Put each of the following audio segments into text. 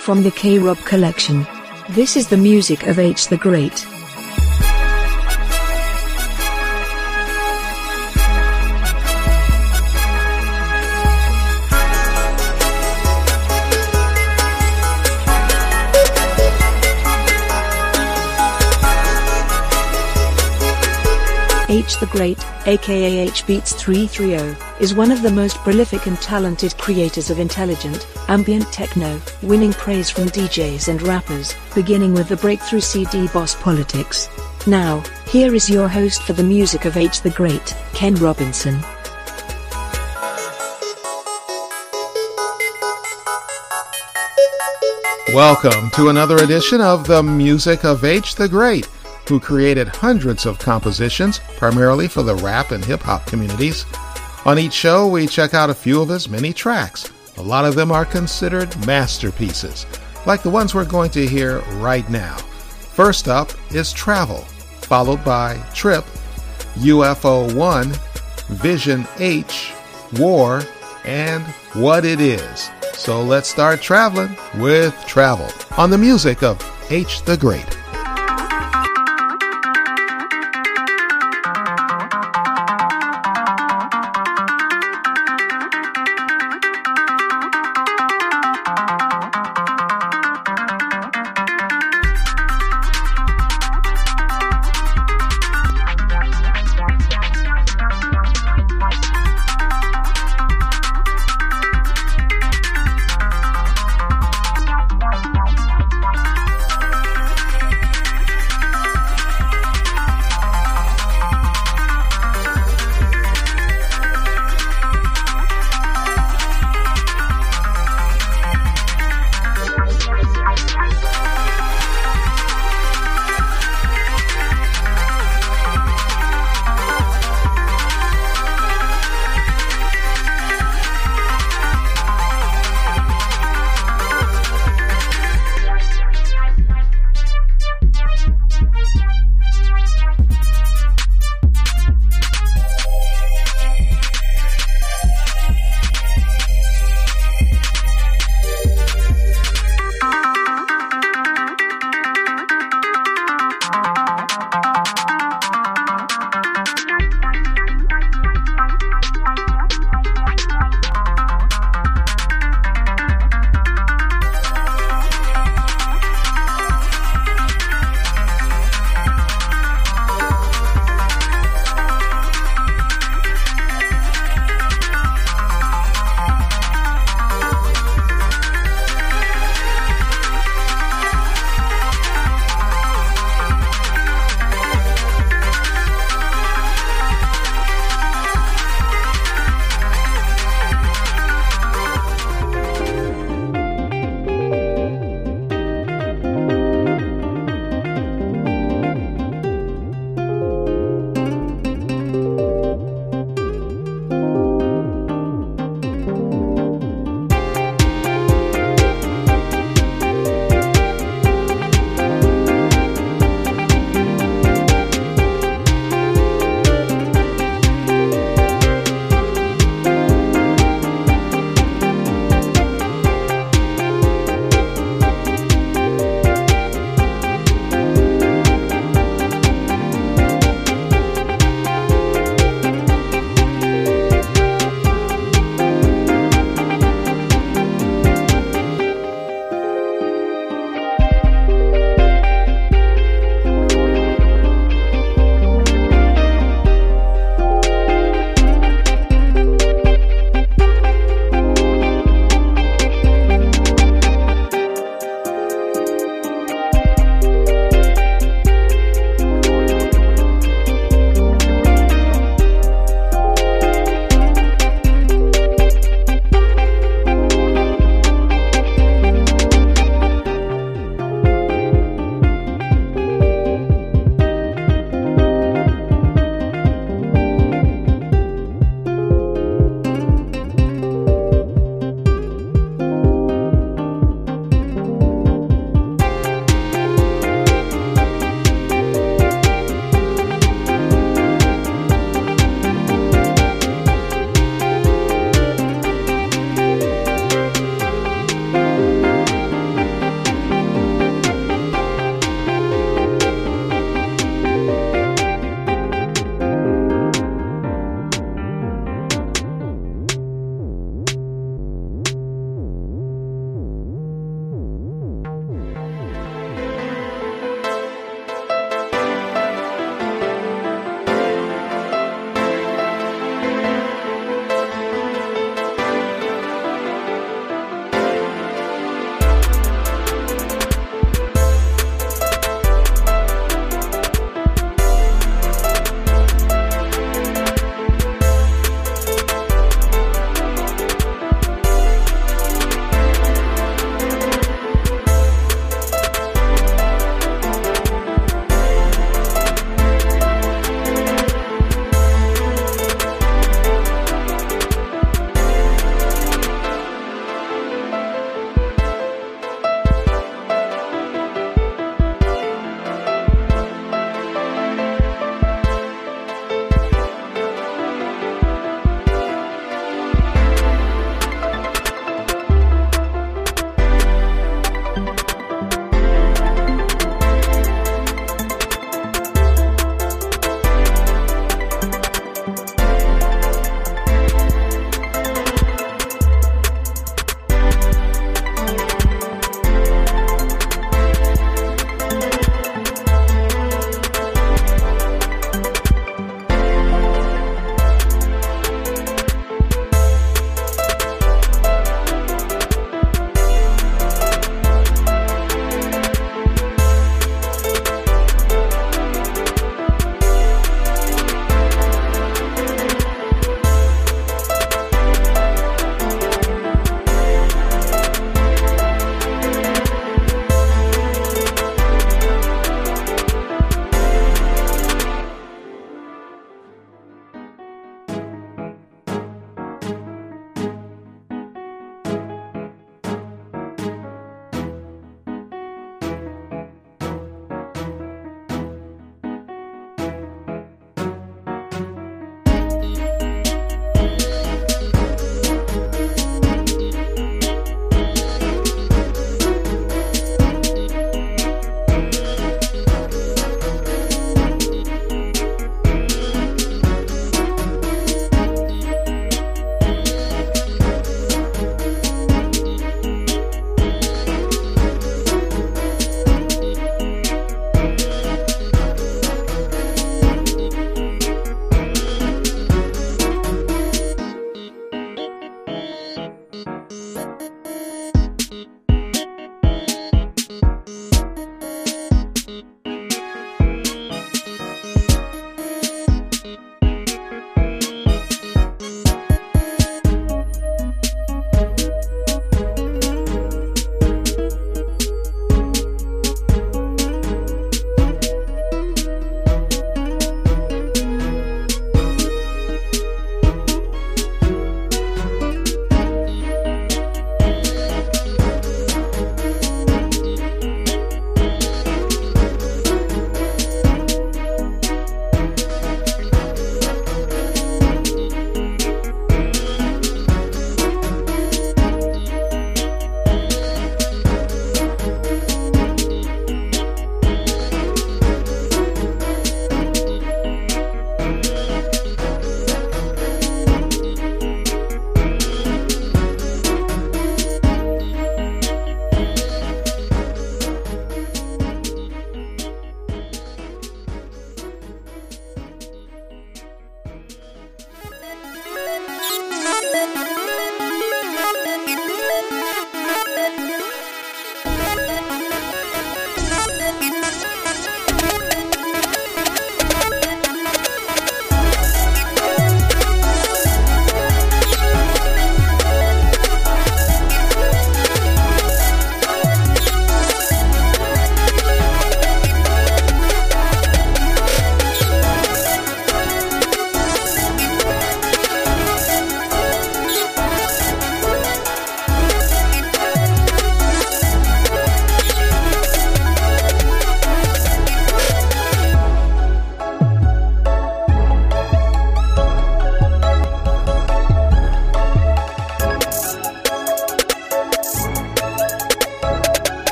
From the K-Rob collection. This is the music of H the Great. H the Great, aka Beats 330, is one of the most prolific and talented creators of intelligent, ambient techno, winning praise from DJs and rappers, beginning with the breakthrough CD Boss Politics. Now, here is your host for the music of H the Great, Ken Robinson. Welcome to another edition of the Music of H the Great who created hundreds of compositions, primarily for the rap and hip hop communities. On each show, we check out a few of his many tracks. A lot of them are considered masterpieces, like the ones we're going to hear right now. First up is Travel, followed by Trip, UFO 1, Vision H, War, and What It Is. So let's start traveling with Travel on the music of H the Great.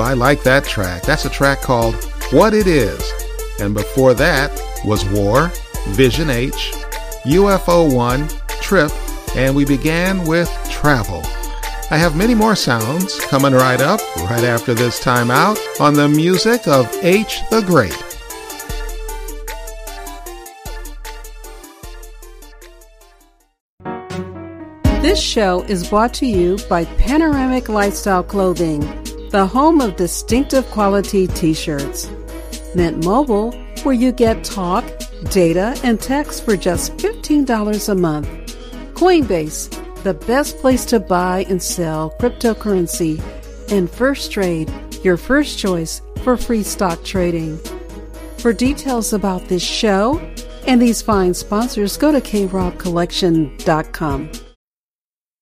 I like that track. That's a track called What It Is. And before that was War, Vision H, UFO 1, Trip, and we began with Travel. I have many more sounds coming right up, right after this time out, on the music of H the Great. This show is brought to you by Panoramic Lifestyle Clothing, the home of distinctive quality t shirts. Mint Mobile, where you get talk, data, and text for just $15 a month. Coinbase, the best place to buy and sell cryptocurrency. And Firstrade, your first choice for free stock trading. For details about this show and these fine sponsors, go to krobcollection.com.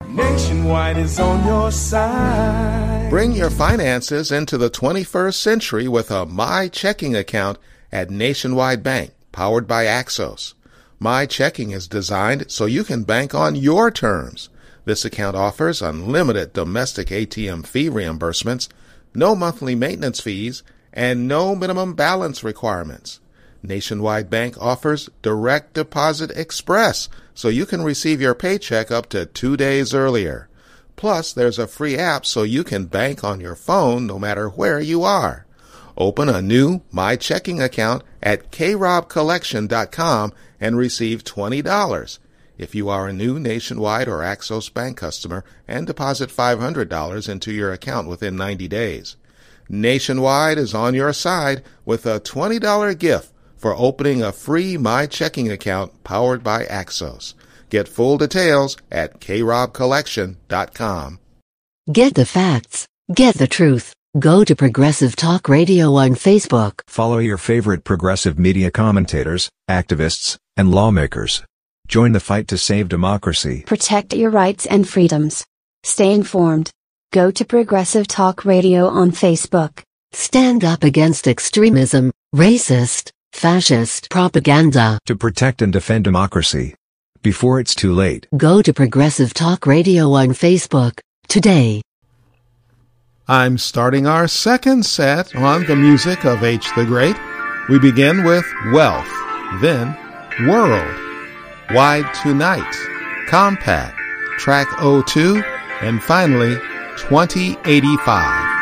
Nationwide is on your side. Bring your finances into the 21st century with a My Checking account at Nationwide Bank, powered by Axos. My Checking is designed so you can bank on your terms. This account offers unlimited domestic ATM fee reimbursements, no monthly maintenance fees, and no minimum balance requirements. Nationwide Bank offers Direct Deposit Express, so you can receive your paycheck up to two days earlier. Plus, there's a free app so you can bank on your phone no matter where you are. Open a new My Checking account at krobcollection.com and receive $20. If you are a new Nationwide or Axos Bank customer and deposit $500 into your account within 90 days. Nationwide is on your side with a $20 gift for opening a free My Checking account powered by Axos. Get full details at krobcollection.com. Get the facts. Get the truth. Go to Progressive Talk Radio on Facebook. Follow your favorite progressive media commentators, activists, and lawmakers. Join the fight to save democracy. Protect your rights and freedoms. Stay informed. Go to Progressive Talk Radio on Facebook. Stand up against extremism, racist, fascist propaganda. To protect and defend democracy. Before it's too late. Go to Progressive Talk Radio on Facebook today. I'm starting our second set on the music of H the Great. We begin with Wealth, then World, Wide Tonight, Compact, Track 02, and finally 2085.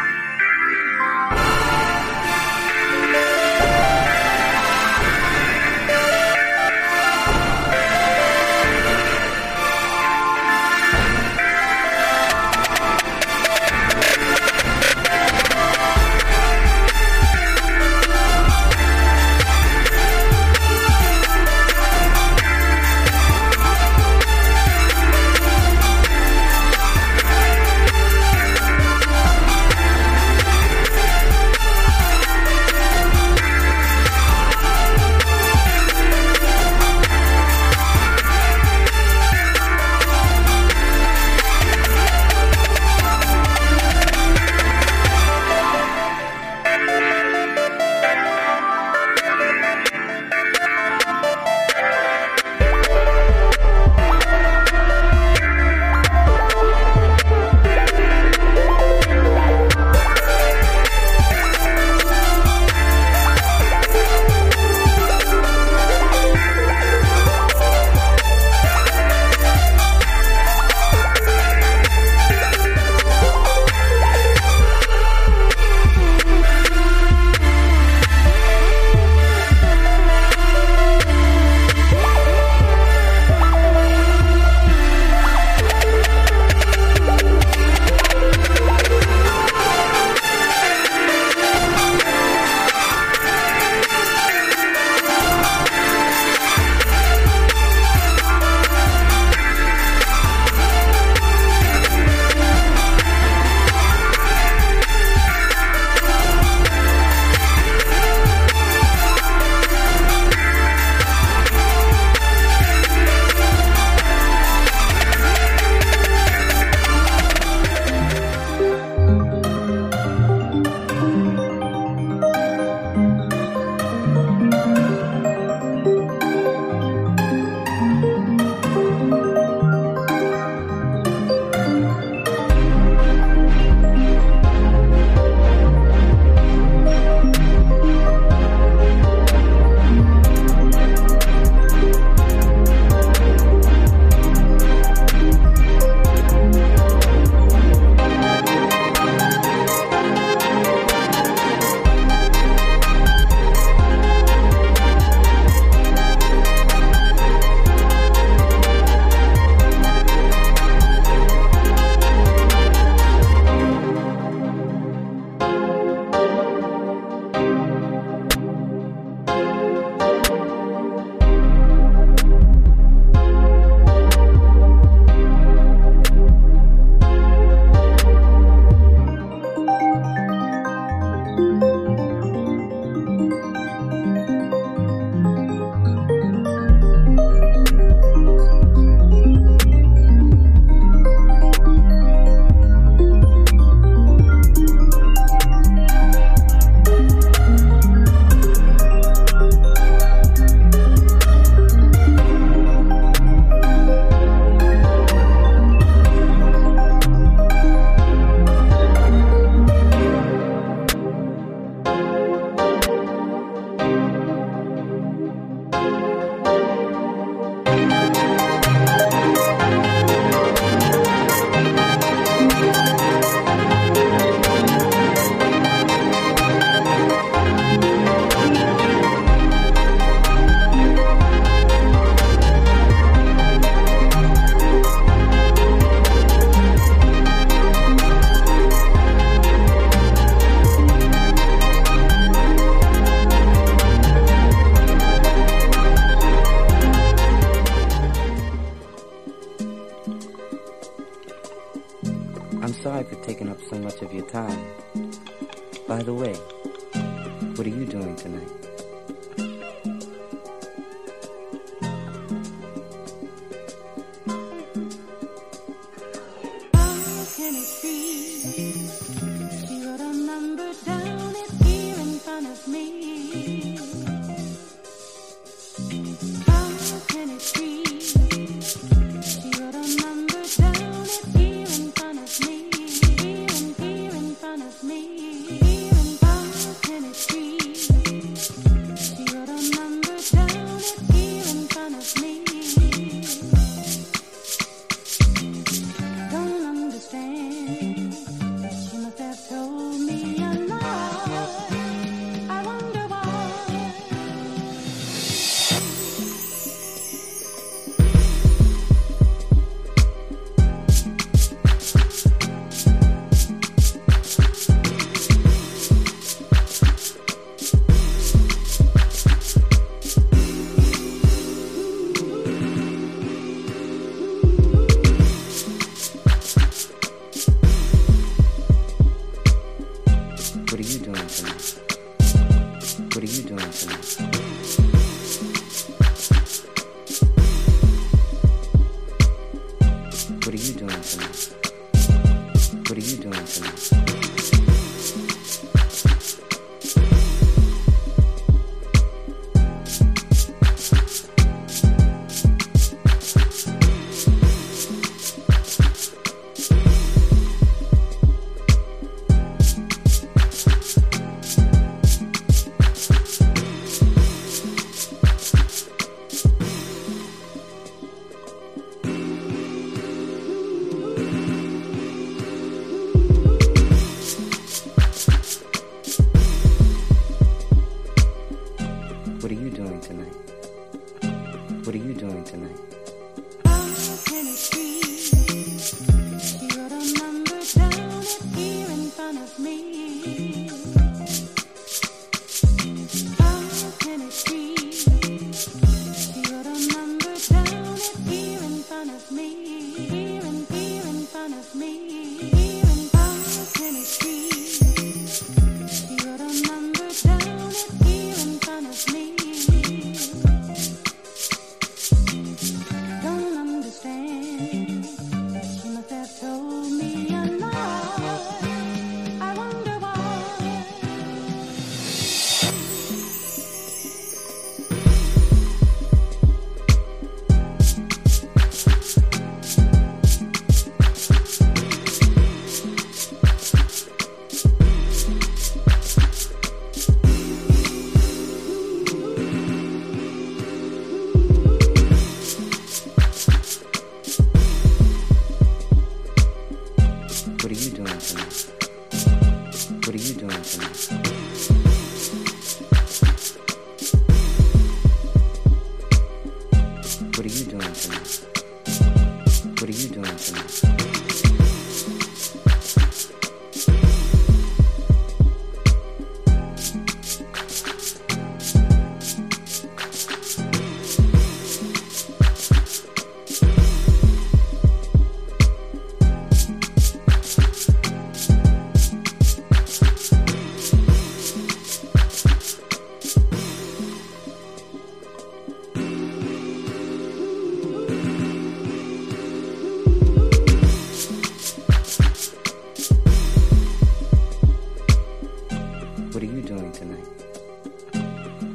I'm sorry for taking up so much of your time. By the way, what are you doing tonight?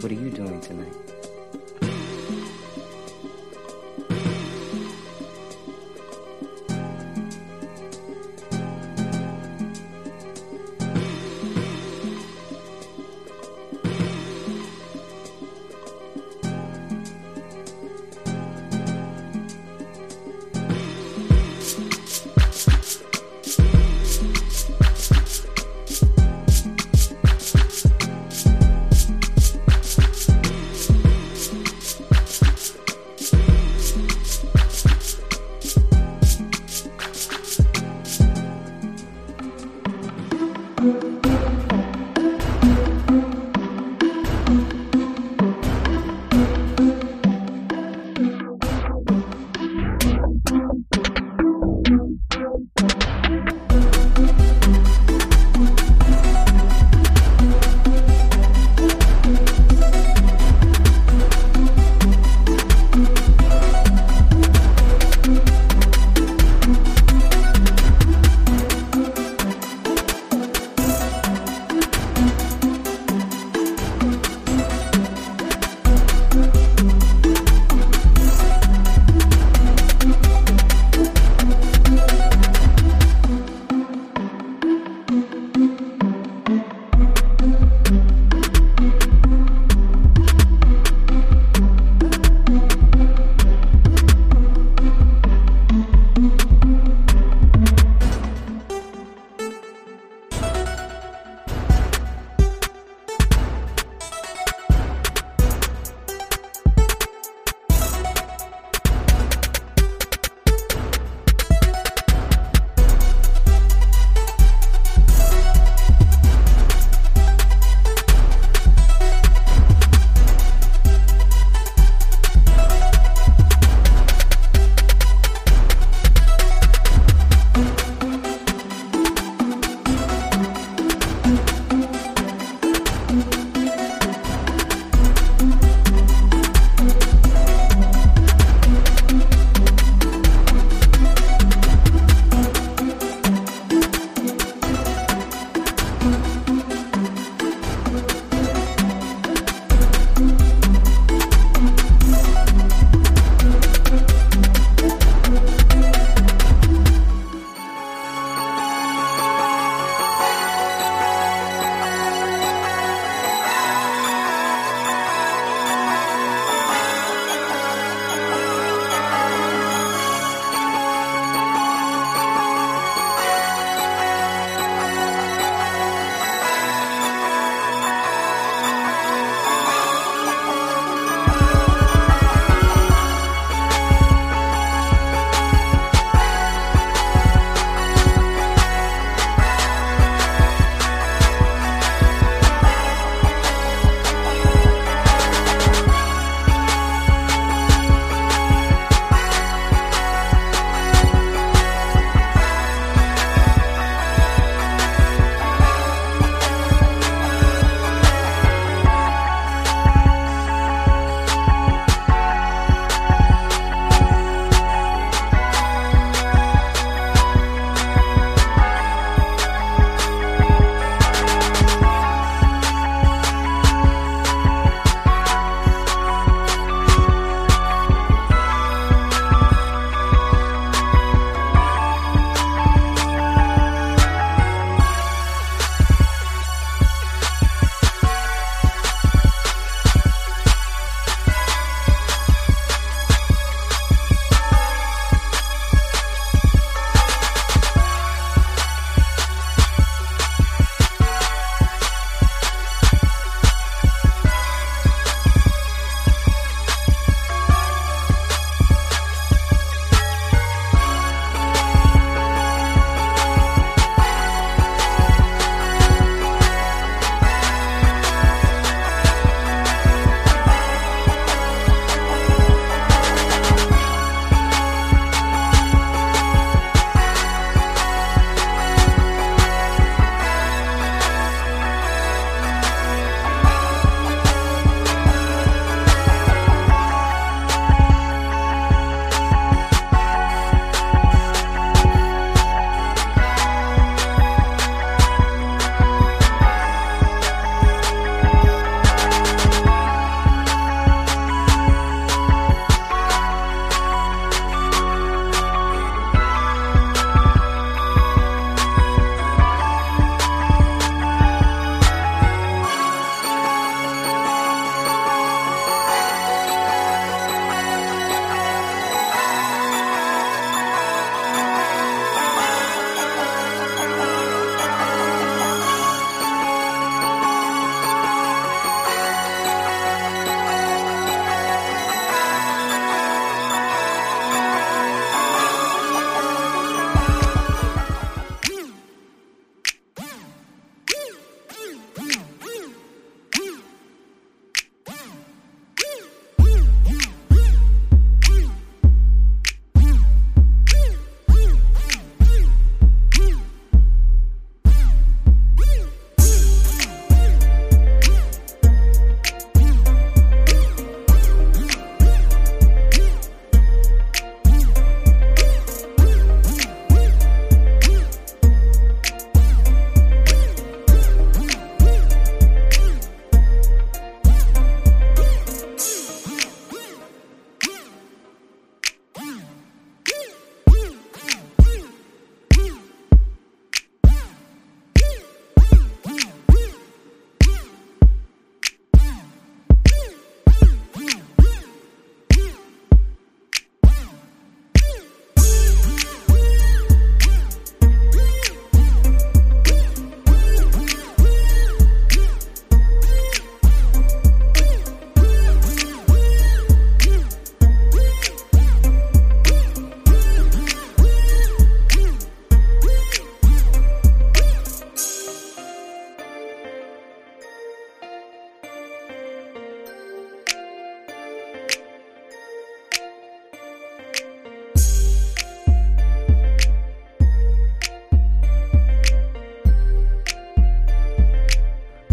What are you doing tonight?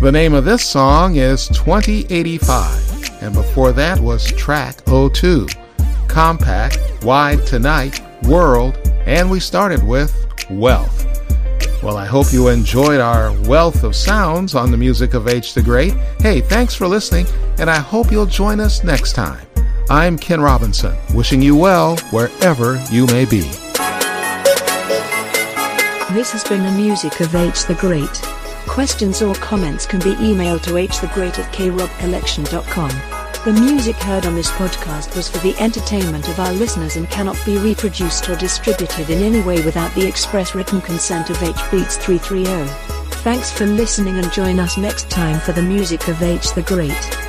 The name of this song is 2085, and before that was track 02, Compact, Wide Tonight, World, and we started with Wealth. Well, I hope you enjoyed our wealth of sounds on the music of H the Great. Hey, thanks for listening, and I hope you'll join us next time. I'm Ken Robinson, wishing you well wherever you may be. This has been the music of H the Great. Questions or comments can be emailed to hthegreat at krobcollection.com. The music heard on this podcast was for the entertainment of our listeners and cannot be reproduced or distributed in any way without the express written consent of H Beats 330. Thanks for listening and join us next time for the music of H the Great.